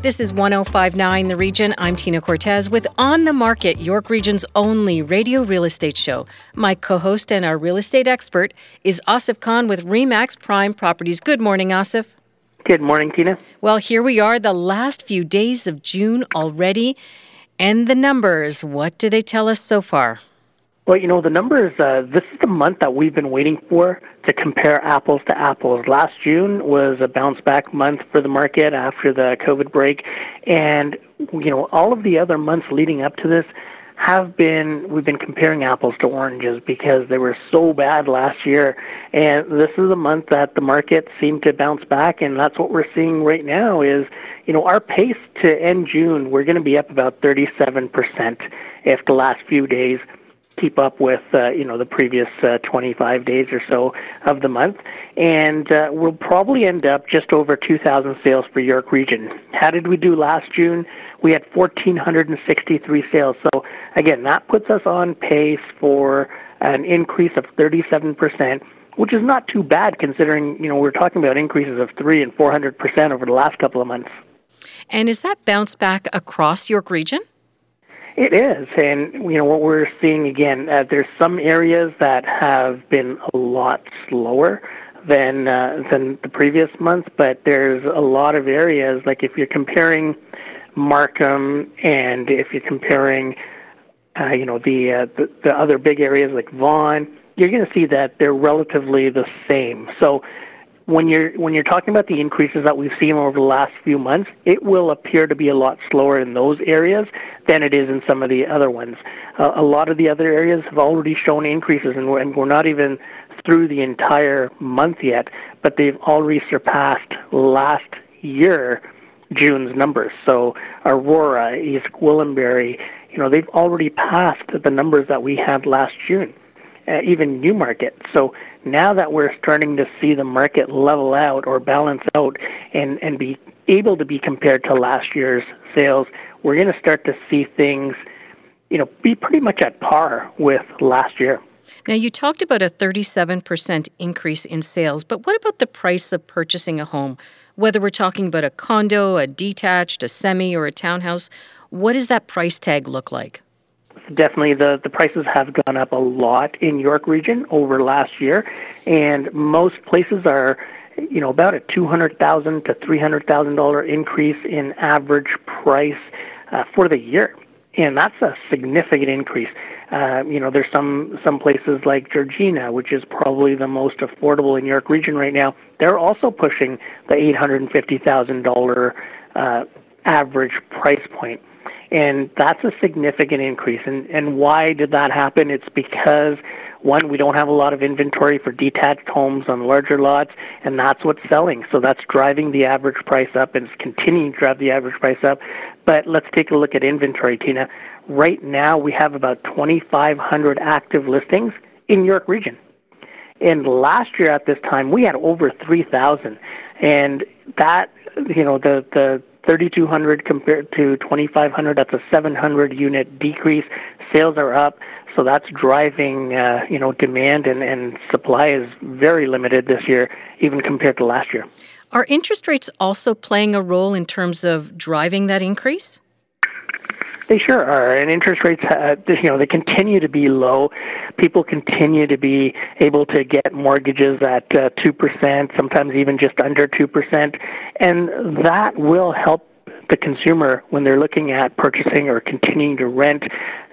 This is 1059 The Region. I'm Tina Cortez with On the Market, York Region's only radio real estate show. My co host and our real estate expert is Asif Khan with REMAX Prime Properties. Good morning, Asif. Good morning, Tina. Well, here we are, the last few days of June already. And the numbers, what do they tell us so far? Well, you know, the numbers, uh, this is the month that we've been waiting for to compare apples to apples. Last June was a bounce back month for the market after the COVID break. And, you know, all of the other months leading up to this have been, we've been comparing apples to oranges because they were so bad last year. And this is the month that the market seemed to bounce back. And that's what we're seeing right now is, you know, our pace to end June, we're going to be up about 37% if the last few days keep up with uh, you know the previous uh, 25 days or so of the month, and uh, we'll probably end up just over 2,000 sales for York Region. How did we do last June? We had 1,463 sales. So again, that puts us on pace for an increase of 37 percent which is not too bad considering you know we're talking about increases of three and four hundred percent over the last couple of months. And is that bounce back across York Region? It is, and you know what we're seeing again. Uh, there's some areas that have been a lot slower than uh, than the previous month, but there's a lot of areas like if you're comparing Markham and if you're comparing, uh, you know, the, uh, the the other big areas like Vaughan, you're going to see that they're relatively the same. So when you're when you're talking about the increases that we've seen over the last few months, it will appear to be a lot slower in those areas than it is in some of the other ones. Uh, a lot of the other areas have already shown increases, and we're, and we're not even through the entire month yet, but they've already surpassed last year June's numbers. So Aurora, East Gwillimbury, you know, they've already passed the numbers that we had last June uh, even Newmarket. So now that we're starting to see the market level out or balance out and, and be able to be compared to last year's sales, we're going to start to see things, you know, be pretty much at par with last year. Now, you talked about a 37% increase in sales, but what about the price of purchasing a home? Whether we're talking about a condo, a detached, a semi, or a townhouse, what does that price tag look like? Definitely the, the prices have gone up a lot in York region over last year, and most places are, you know, about a two hundred thousand to three hundred thousand dollar increase in average price uh, for the year, and that's a significant increase. Uh, you know, there's some some places like Georgina, which is probably the most affordable in York region right now. They're also pushing the eight hundred and fifty thousand dollar uh, average price point. And that's a significant increase. And, and why did that happen? It's because, one, we don't have a lot of inventory for detached homes on larger lots, and that's what's selling. So that's driving the average price up and it's continuing to drive the average price up. But let's take a look at inventory, Tina. Right now, we have about 2,500 active listings in York Region. And last year at this time, we had over 3,000. And that, you know, the, the 3,200 compared to 2,500. That's a 700 unit decrease. Sales are up, so that's driving uh, you know demand and, and supply is very limited this year, even compared to last year. Are interest rates also playing a role in terms of driving that increase? They sure are, and interest rates, uh, you know, they continue to be low. People continue to be able to get mortgages at uh, two percent, sometimes even just under two percent, and that will help the consumer when they're looking at purchasing or continuing to rent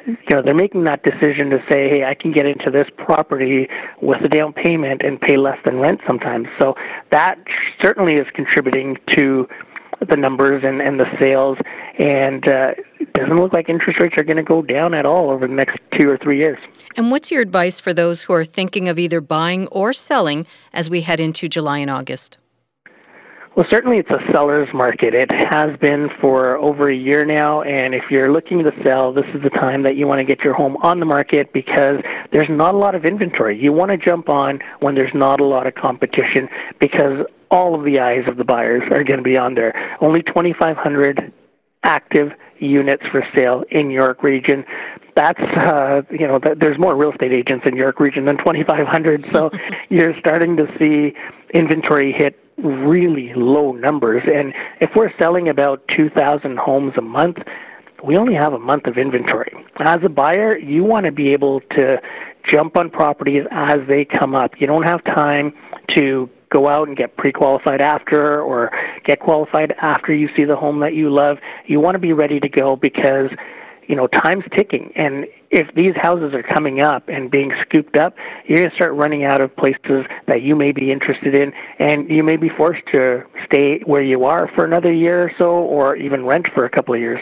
you know they're making that decision to say hey i can get into this property with a down payment and pay less than rent sometimes so that certainly is contributing to the numbers and, and the sales, and uh, it doesn't look like interest rates are going to go down at all over the next two or three years. And what's your advice for those who are thinking of either buying or selling as we head into July and August? Well, certainly it's a seller's market. It has been for over a year now, and if you're looking to sell, this is the time that you want to get your home on the market because there's not a lot of inventory. You want to jump on when there's not a lot of competition because all of the eyes of the buyers are going to be on there. Only 2,500 active units for sale in York Region. That's uh, you know th- there's more real estate agents in York Region than 2,500. So you're starting to see inventory hit really low numbers. And if we're selling about 2,000 homes a month, we only have a month of inventory. As a buyer, you want to be able to jump on properties as they come up. You don't have time to go out and get pre-qualified after or get qualified after you see the home that you love. You want to be ready to go because you know time's ticking and if these houses are coming up and being scooped up, you're going to start running out of places that you may be interested in, and you may be forced to stay where you are for another year or so, or even rent for a couple of years.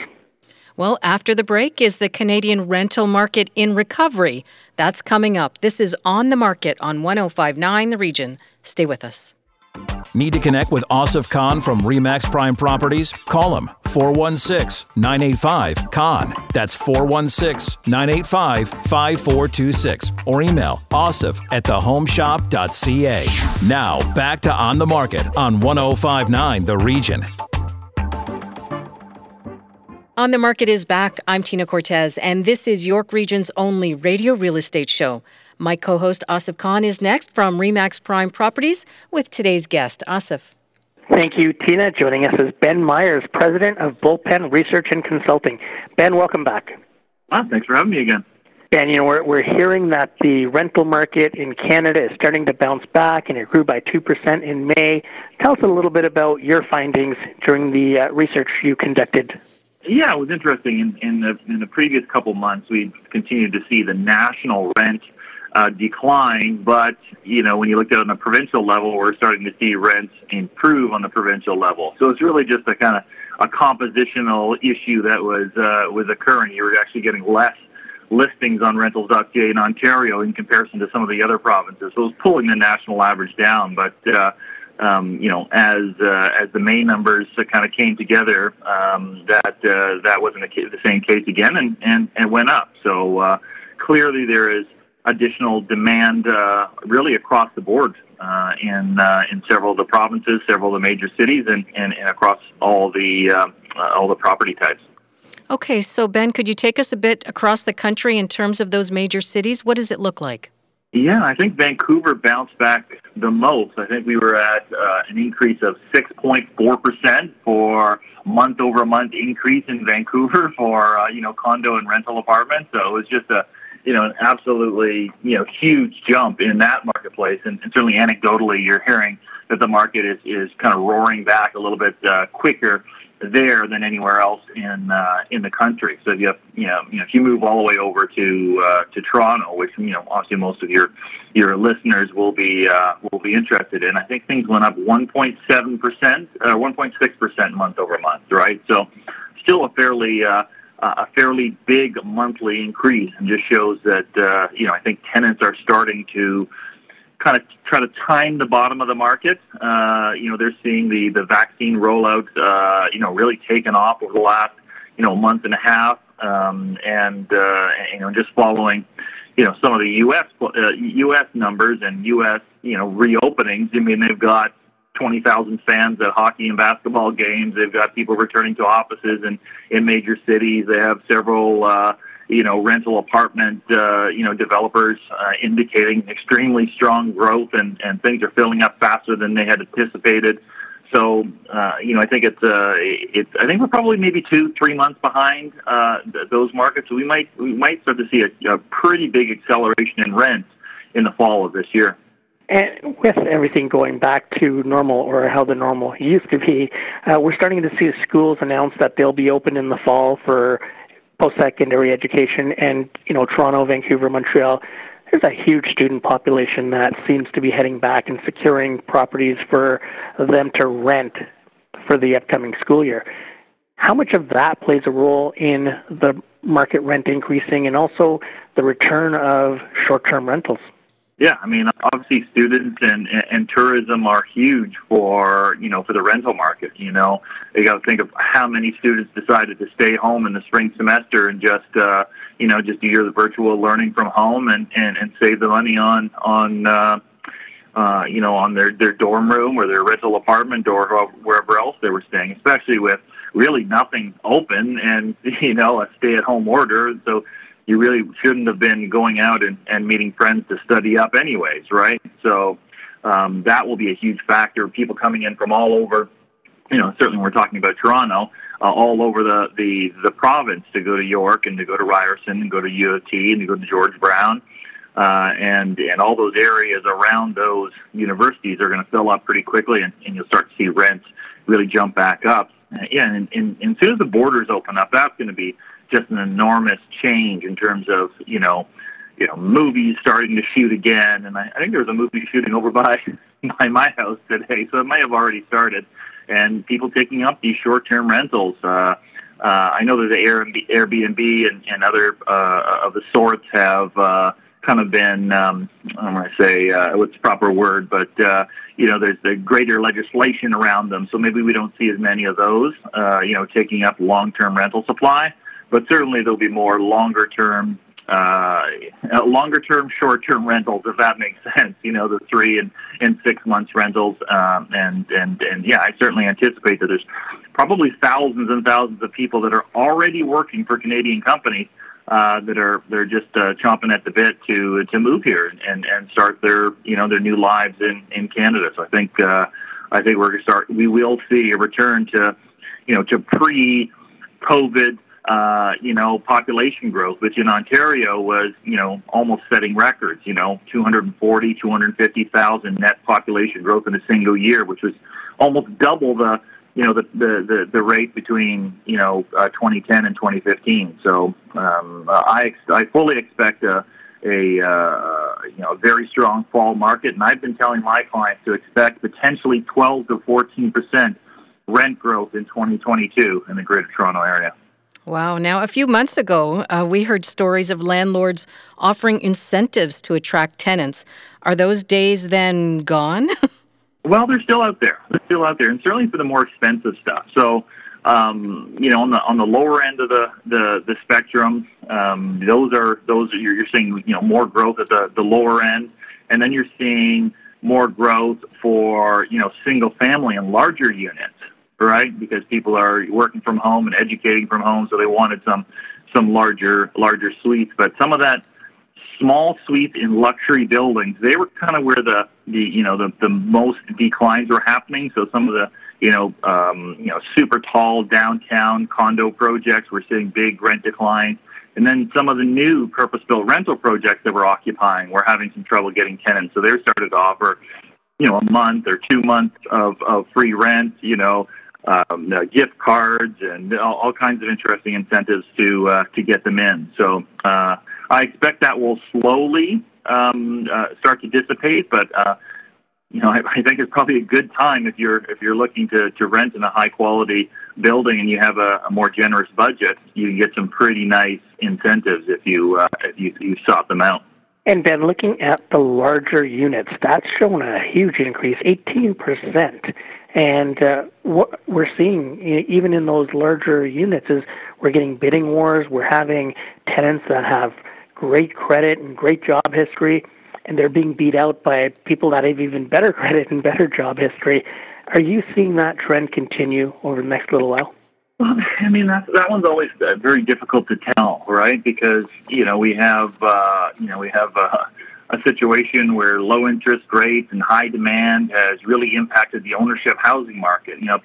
Well, after the break is the Canadian rental market in recovery. That's coming up. This is On the Market on 1059 The Region. Stay with us. Need to connect with Asif Khan from Remax Prime Properties? Call him 416 985 Khan. That's 416 985 5426. Or email asif at thehomeshop.ca. Now, back to On the Market on 1059 The Region. On the Market is back. I'm Tina Cortez, and this is York Region's only radio real estate show. My co host Asif Khan is next from Remax Prime Properties with today's guest, Asif. Thank you, Tina. Joining us is Ben Myers, President of Bullpen Research and Consulting. Ben, welcome back. Ah, thanks for having me again. Ben, you know, we're, we're hearing that the rental market in Canada is starting to bounce back and it grew by 2% in May. Tell us a little bit about your findings during the uh, research you conducted yeah, it was interesting. In, in the in the previous couple months, we've continued to see the national rent uh, decline, but you know when you looked at it on the provincial level, we're starting to see rents improve on the provincial level. So it's really just a kind of a compositional issue that was uh, was occurring. You were actually getting less listings on rentals.ca in Ontario in comparison to some of the other provinces. So it was pulling the national average down, but. Uh, um, you know, as uh, as the May numbers uh, kind of came together, um, that uh, that wasn't the, the, same case again, and and, and went up. So uh, clearly, there is additional demand, uh, really across the board uh, in in several of the provinces, several of the major cities, and, and, and across all the all the property types. Okay, so Ben, could you take us a bit across the country in terms of those major cities? What does it look like? Yeah, I think Vancouver bounced back the most. I think we were at uh, an increase of 6.4% for month over month increase in Vancouver for, uh, you know, condo and rental apartments. So it was just a, you know, an absolutely, you know, huge jump in that marketplace. And, and certainly anecdotally, you're hearing that the market is, is kind of roaring back a little bit uh, quicker there than anywhere else in uh, in the country. So if you have, you know, you know, if you move all the way over to uh, to Toronto, which you know, obviously most of your your listeners will be uh, will be interested in, I think things went up 1.7 percent, uh, 1.6 percent month over month, right? So still a fairly uh, a fairly big monthly increase, and just shows that uh, you know I think tenants are starting to kind of try to time the bottom of the market. Uh, you know, they're seeing the the vaccine rollout, uh, you know, really taken off over the last you know month and a half, um, and uh, you know, just following you know some of the U.S. Uh, U.S. numbers and U.S. you know reopenings. I mean, they've got 20,000 fans at hockey and basketball games. They've got people returning to offices in in major cities. They have several. Uh, you know, rental apartment, uh, you know, developers uh, indicating extremely strong growth and, and things are filling up faster than they had anticipated. So, uh, you know, I think it's, uh, it's, I think we're probably maybe two, three months behind uh, th- those markets. We might, we might start to see a, a pretty big acceleration in rents in the fall of this year. And with everything going back to normal or how the normal used to be, uh, we're starting to see schools announce that they'll be open in the fall for post-secondary education, and you know Toronto, Vancouver, Montreal. There's a huge student population that seems to be heading back and securing properties for them to rent for the upcoming school year. How much of that plays a role in the market rent increasing and also the return of short-term rentals? Yeah, I mean, obviously, students and, and tourism are huge for you know for the rental market. You know, you got to think of how many students decided to stay home in the spring semester and just uh, you know just do your virtual learning from home and, and, and save the money on on uh, uh, you know on their their dorm room or their rental apartment or wherever else they were staying, especially with really nothing open and you know a stay at home order. So you really shouldn't have been going out and, and meeting friends to study up anyways, right? So um, that will be a huge factor. People coming in from all over, you know, certainly we're talking about Toronto, uh, all over the, the, the province to go to York and to go to Ryerson and go to U of T and to go to George Brown. Uh, and and all those areas around those universities are going to fill up pretty quickly, and, and you'll start to see rents really jump back up. Yeah, and, and, and as soon as the borders open up, that's going to be just an enormous change in terms of you know you know movies starting to shoot again. And I, I think there was a movie shooting over by by my house today so it might have already started. And people taking up these short term rentals. Uh uh, I know that the Airbnb, Airbnb and, and other uh, of the sorts have uh, kind of been, um, I'm going to say, uh, what's the proper word, but, uh, you know, there's the greater legislation around them. So maybe we don't see as many of those, uh, you know, taking up long term rental supply but certainly there'll be more longer term uh, longer term, short term rentals, if that makes sense. You know, the three and, and six months rentals. Um, and, and, and yeah, I certainly anticipate that there's probably thousands and thousands of people that are already working for Canadian companies uh, that are they're just uh, chomping at the bit to to move here and, and start their you know their new lives in, in Canada. So I think uh, I think we're going to start. We will see a return to you know to pre COVID uh, you know, population growth, which in Ontario was, you know, almost setting records, you know, 240, 250,000 net population growth in a single year, which was almost double the, you know, the, the, the, the rate between, you know, uh, 2010 and 2015. So um, I, I fully expect a, a uh, you know a very strong fall market, and I've been telling my clients to expect potentially 12 to 14 percent rent growth in 2022 in the Greater Toronto Area. Wow. Now, a few months ago, uh, we heard stories of landlords offering incentives to attract tenants. Are those days then gone? well, they're still out there. They're still out there, and certainly for the more expensive stuff. So, um, you know, on the on the lower end of the the, the spectrum, um, those are those are, you're, you're seeing you know more growth at the the lower end, and then you're seeing more growth for you know single family and larger units right? Because people are working from home and educating from home, so they wanted some some larger larger suites. But some of that small suites in luxury buildings, they were kind of where the the you know the the most declines were happening. So some of the you know um, you know super tall downtown condo projects were seeing big rent declines. And then some of the new purpose-built rental projects that we're occupying were having some trouble getting tenants. So they started to offer, you know, a month or two months of, of free rent, you know, um, uh, gift cards and all, all, kinds of interesting incentives to uh, to get them in. So uh, I expect that will slowly um, uh, start to dissipate, but uh, you know I, I, think it's probably a good time if you're if you're looking to, to rent in a high quality building and you have a, a more generous budget, you get some pretty nice incentives if you uh, if you, you sought them out. And Ben, looking at the larger units, that's shown a huge increase, 18%. And uh, what we're seeing, even in those larger units, is we're getting bidding wars. We're having tenants that have great credit and great job history, and they're being beat out by people that have even better credit and better job history. Are you seeing that trend continue over the next little while? Well, I mean that that one's always uh, very difficult to tell, right? Because you know we have uh, you know we have uh, a situation where low interest rates and high demand has really impacted the ownership housing market. You know,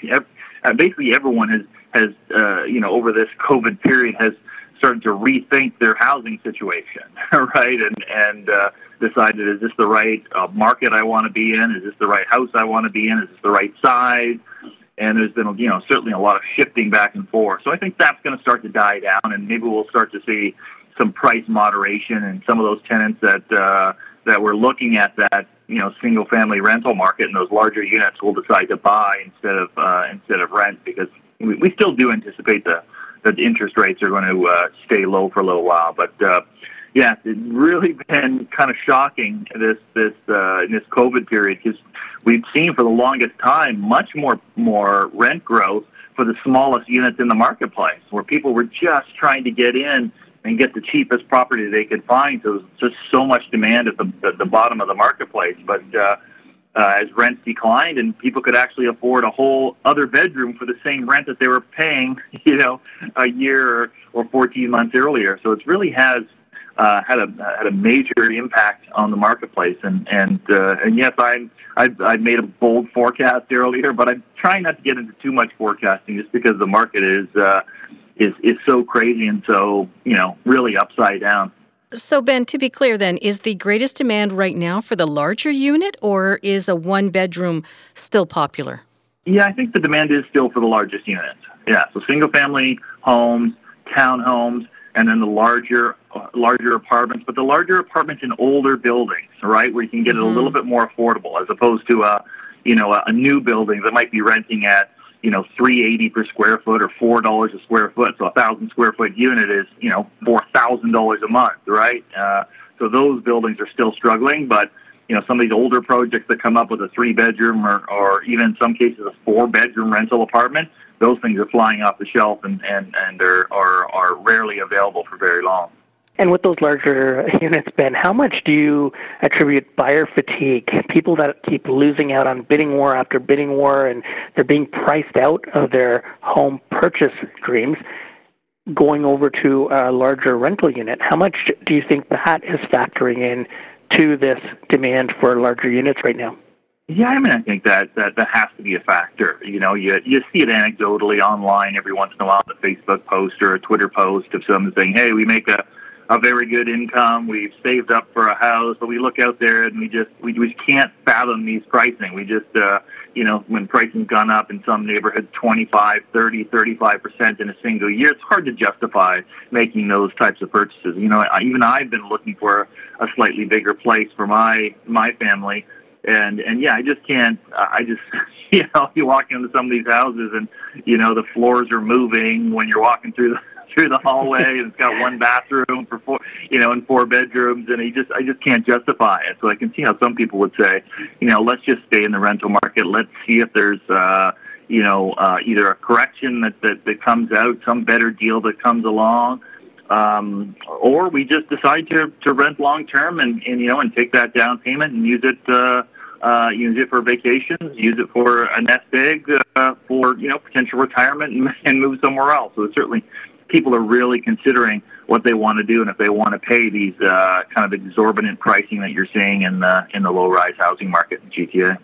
uh, basically everyone has has uh, you know over this COVID period has started to rethink their housing situation, right? And and uh, decided is this the right uh, market I want to be in? Is this the right house I want to be in? Is this the right size? and there's been you know certainly a lot of shifting back and forth. So I think that's going to start to die down, and maybe we'll start to see some price moderation and some of those tenants that uh, that we're looking at that you know single family rental market and those larger units will decide to buy instead of uh, instead of rent because we, we still do anticipate the that the interest rates are going to uh, stay low for a little while, but. Uh, yeah, it's really been kind of shocking this this uh, in this COVID period because we've seen for the longest time much more more rent growth for the smallest units in the marketplace, where people were just trying to get in and get the cheapest property they could find. So there's just so much demand at the at the bottom of the marketplace, but. Uh, uh, as rents declined and people could actually afford a whole other bedroom for the same rent that they were paying, you know, a year or 14 months earlier. So it really has uh, had a had a major impact on the marketplace. And and uh, and yes, I I made a bold forecast earlier, but I'm trying not to get into too much forecasting just because the market is uh, is is so crazy and so you know really upside down. So, Ben, to be clear, then, is the greatest demand right now for the larger unit, or is a one bedroom still popular? Yeah, I think the demand is still for the largest units. Yeah, so single family homes, townhomes, and then the larger larger apartments, but the larger apartments in older buildings, right, where you can get mm-hmm. it a little mm-hmm. bit more affordable, as opposed to a you know a, a new building that might be renting at you know three eighty per square foot or four dollars a square foot. So a thousand square foot unit is you know four thousand dollars a month, right? Uh, so those buildings are still struggling, but you know some of these older projects that come up with a three bedroom or, or even in some cases a four bedroom rental apartment those things are flying off the shelf and, and, and are, are, are rarely available for very long. And with those larger units, Ben, how much do you attribute buyer fatigue? People that keep losing out on bidding war after bidding war and they're being priced out of their home purchase dreams, going over to a larger rental unit. How much do you think that is factoring in to this demand for larger units right now? Yeah, I mean, I think that, that that has to be a factor. You know, you you see it anecdotally online every once in a while, a Facebook post or a Twitter post of someone saying, "Hey, we make a a very good income. We've saved up for a house, but we look out there and we just we, we can't fathom these pricing. We just uh, you know when pricing's gone up in some neighborhoods 25, 30, 35 percent in a single year, it's hard to justify making those types of purchases. You know, I, even I've been looking for a slightly bigger place for my my family and and yeah, I just can't. I just you know, you walk into some of these houses and you know the floors are moving when you're walking through the through the hallway and it's got one bathroom for four you know and four bedrooms and he just I just can't justify it. So I can see how some people would say, you know, let's just stay in the rental market. Let's see if there's uh you know, uh, either a correction that, that, that comes out, some better deal that comes along, um, or we just decide to, to rent long term and, and you know and take that down payment and use it uh, uh, use it for vacations, use it for a nest egg, uh, for you know potential retirement, and, and move somewhere else. So it's certainly, people are really considering what they want to do and if they want to pay these uh, kind of exorbitant pricing that you're seeing in the in the low rise housing market in GTA.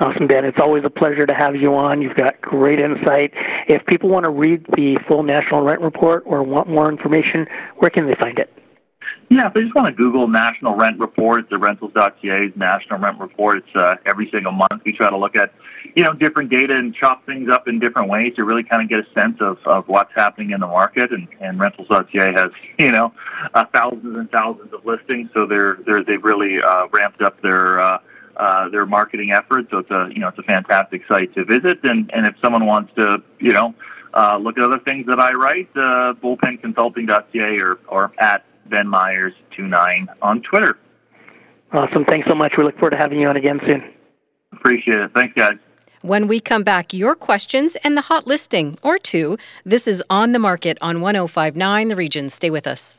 Awesome, Dan. It's always a pleasure to have you on. You've got great insight. If people want to read the full National Rent Report or want more information, where can they find it? Yeah, if they just want to Google National Rent Report, the rentals.ca's National Rent Report, it's uh, every single month. We try to look at, you know, different data and chop things up in different ways to really kind of get a sense of, of what's happening in the market. And, and rentals.ca has, you know, uh, thousands and thousands of listings, so they're, they're they've really uh, ramped up their uh, uh, their marketing efforts. So it's a you know it's a fantastic site to visit. And and if someone wants to you know uh, look at other things that I write, uh, bullpenconsulting.ca or or at Ben Myers 29 on Twitter. Awesome. Thanks so much. We look forward to having you on again soon. Appreciate it. Thanks, guys. When we come back, your questions and the hot listing or two. This is On the Market on 1059 The Region. Stay with us.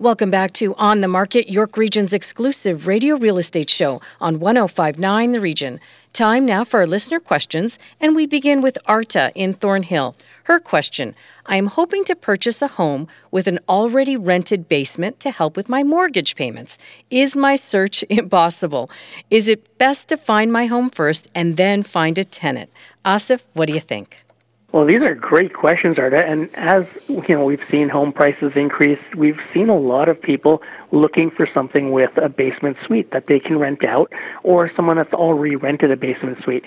Welcome back to On the Market, York Region's exclusive radio real estate show on 1059 The Region. Time now for our listener questions, and we begin with Arta in Thornhill. Her question I am hoping to purchase a home with an already rented basement to help with my mortgage payments. Is my search impossible? Is it best to find my home first and then find a tenant? Asif, what do you think? Well, these are great questions, Arta. And as you know, we've seen home prices increase. We've seen a lot of people looking for something with a basement suite that they can rent out, or someone that's already rented a basement suite.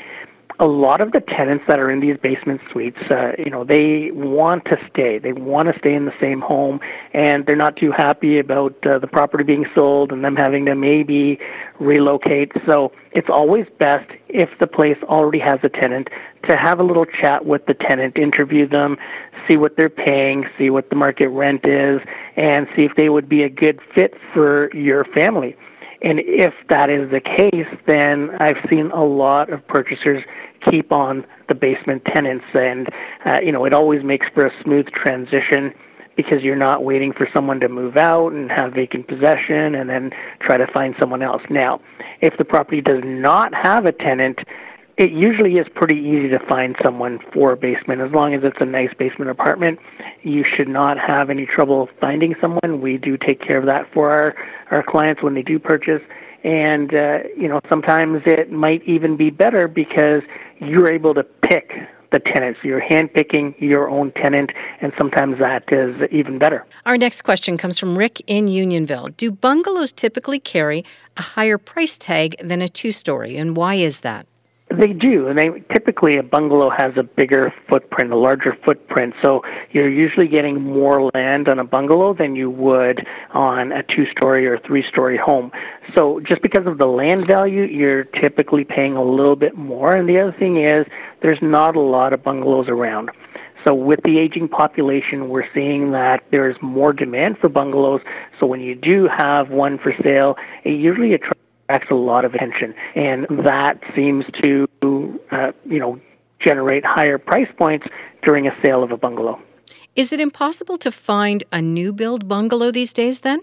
A lot of the tenants that are in these basement suites, uh, you know, they want to stay. They want to stay in the same home, and they're not too happy about uh, the property being sold and them having to maybe relocate. So it's always best if the place already has a tenant to have a little chat with the tenant, interview them, see what they're paying, see what the market rent is, and see if they would be a good fit for your family. And if that is the case, then I've seen a lot of purchasers keep on the basement tenants, and uh, you know it always makes for a smooth transition because you're not waiting for someone to move out and have vacant possession and then try to find someone else. Now, if the property does not have a tenant, it usually is pretty easy to find someone for a basement as long as it's a nice basement apartment. You should not have any trouble finding someone. We do take care of that for our, our clients when they do purchase. And, uh, you know, sometimes it might even be better because you're able to pick the tenants. You're handpicking your own tenant, and sometimes that is even better. Our next question comes from Rick in Unionville. Do bungalows typically carry a higher price tag than a two story, and why is that? They do, and they typically a bungalow has a bigger footprint, a larger footprint. So you're usually getting more land on a bungalow than you would on a two-story or three-story home. So just because of the land value, you're typically paying a little bit more. And the other thing is, there's not a lot of bungalows around. So with the aging population, we're seeing that there's more demand for bungalows. So when you do have one for sale, it usually attracts attracts a lot of attention, and that seems to, uh, you know, generate higher price points during a sale of a bungalow. Is it impossible to find a new build bungalow these days then?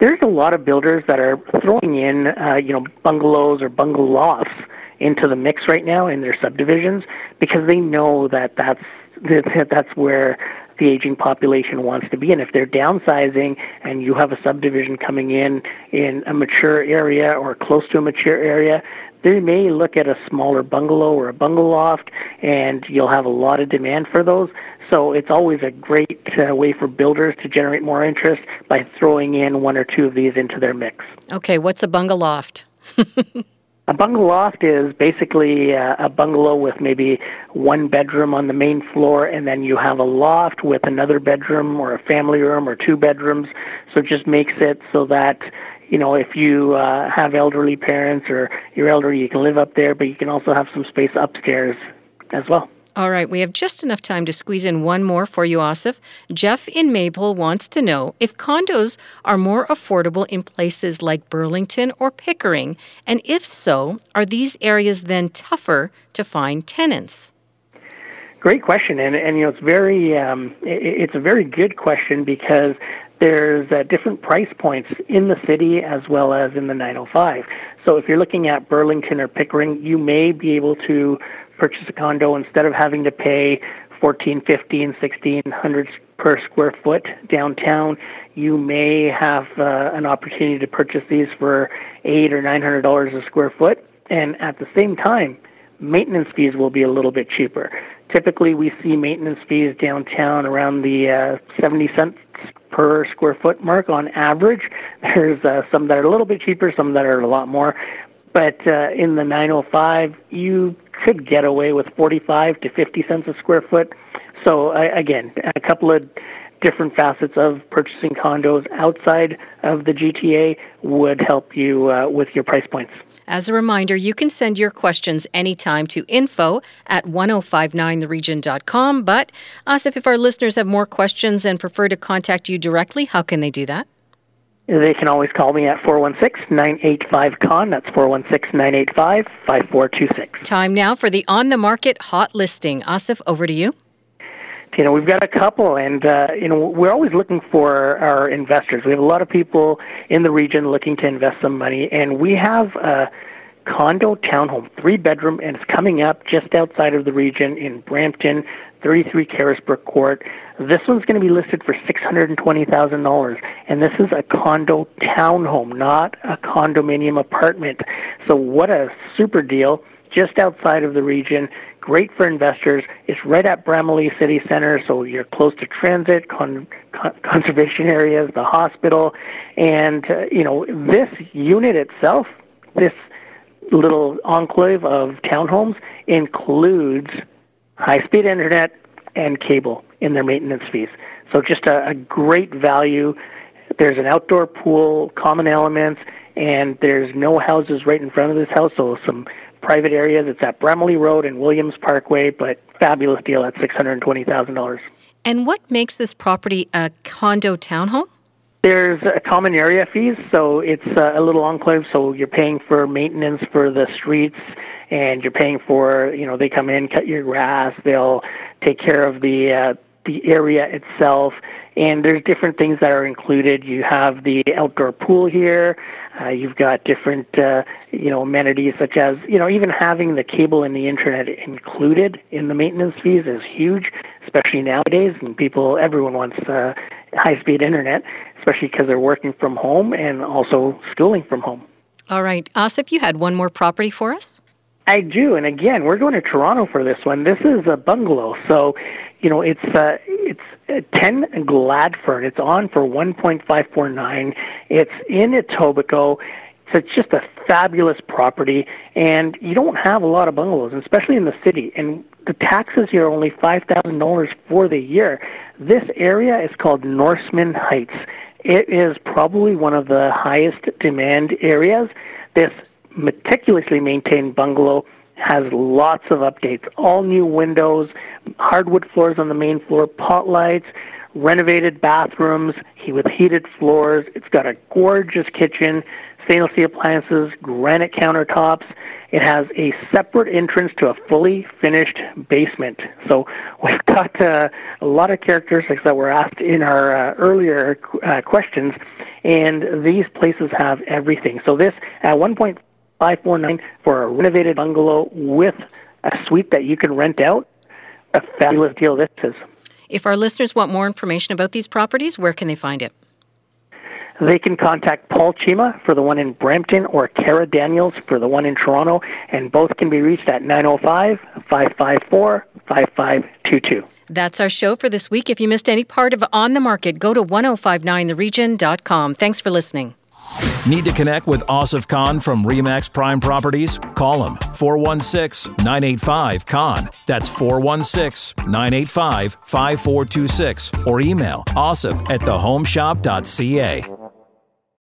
There's a lot of builders that are throwing in, uh, you know, bungalows or bungalow lofts into the mix right now in their subdivisions because they know that that's that's where the aging population wants to be. And if they're downsizing and you have a subdivision coming in in a mature area or close to a mature area, they may look at a smaller bungalow or a bungalow loft, and you'll have a lot of demand for those. So it's always a great uh, way for builders to generate more interest by throwing in one or two of these into their mix. Okay, what's a bungalow loft? A bungalow loft is basically a, a bungalow with maybe one bedroom on the main floor, and then you have a loft with another bedroom or a family room or two bedrooms. So it just makes it so that you know, if you uh, have elderly parents or you're elderly, you can live up there, but you can also have some space upstairs as well. All right, we have just enough time to squeeze in one more for you, Asif. Jeff in Maple wants to know if condos are more affordable in places like Burlington or Pickering, and if so, are these areas then tougher to find tenants? Great question, and and you know it's very um, it, it's a very good question because there's uh, different price points in the city as well as in the 905. So if you're looking at Burlington or Pickering, you may be able to purchase a condo instead of having to pay 14 15 1600 per square foot downtown you may have uh, an opportunity to purchase these for 8 or 900 dollars a square foot. And at the same time maintenance fees will be a little bit cheaper. Typically we see maintenance fees downtown around the uh, 70 cents per square foot mark on average. There's uh, some that are a little bit cheaper some that are a lot more but uh, in the 905 you could get away with 45 to 50 cents a square foot. So uh, again, a couple of different facets of purchasing condos outside of the GTA would help you uh, with your price points. As a reminder, you can send your questions anytime to info at 1059theregion.com. But, Asif, if our listeners have more questions and prefer to contact you directly, how can they do that? They can always call me at 416-985-KHAN. That's 416-985-5426. Time now for the on the market hot listing. Asif, over to you. You know, we've got a couple, and uh, you know, we're always looking for our investors. We have a lot of people in the region looking to invest some money, and we have a condo townhome, three bedroom, and it's coming up just outside of the region in Brampton. 33 Carisbrooke Court. This one's going to be listed for $620,000, and this is a condo townhome, not a condominium apartment. So, what a super deal! Just outside of the region, great for investors. It's right at Bramalea City Center, so you're close to transit, con- con- conservation areas, the hospital, and uh, you know this unit itself, this little enclave of townhomes includes high speed internet and cable in their maintenance fees. So just a, a great value. There's an outdoor pool, common elements, and there's no houses right in front of this house, so some private areas. It's at Bramalea Road and Williams Parkway, but fabulous deal at $620,000. And what makes this property a condo townhome? There's a common area fees, so it's a little enclave, so you're paying for maintenance for the streets and you're paying for, you know, they come in, cut your grass, they'll take care of the uh, the area itself and there's different things that are included. You have the outdoor pool here. Uh, you've got different, uh, you know, amenities such as, you know, even having the cable and the internet included in the maintenance fees is huge, especially nowadays. And people, everyone wants uh, high-speed internet, especially because they're working from home and also schooling from home. All right, Asif, you had one more property for us. I do, and again, we're going to Toronto for this one. This is a bungalow, so you know it's uh, it's uh, 10 Gladfern. It's on for 1.549. It's in Etobicoke. So it's just a fabulous property, and you don't have a lot of bungalows, especially in the city. And the taxes here are only five thousand dollars for the year. This area is called Norseman Heights. It is probably one of the highest demand areas. This meticulously maintained bungalow has lots of updates. All new windows, hardwood floors on the main floor, pot lights, renovated bathrooms with heated floors. It's got a gorgeous kitchen, stainless steel appliances, granite countertops. It has a separate entrance to a fully finished basement. So we've got uh, a lot of characteristics that were asked in our uh, earlier uh, questions, and these places have everything. So this at one point 549 for a renovated bungalow with a suite that you can rent out. A fabulous deal this is. If our listeners want more information about these properties, where can they find it? They can contact Paul Chima for the one in Brampton or Kara Daniels for the one in Toronto, and both can be reached at 905 554 5522. That's our show for this week. If you missed any part of On the Market, go to 1059theregion.com. Thanks for listening. Need to connect with Asif Khan from Remax Prime Properties? Call him 416 985 Khan. That's 416 985 5426 or email asif at thehomeshop.ca.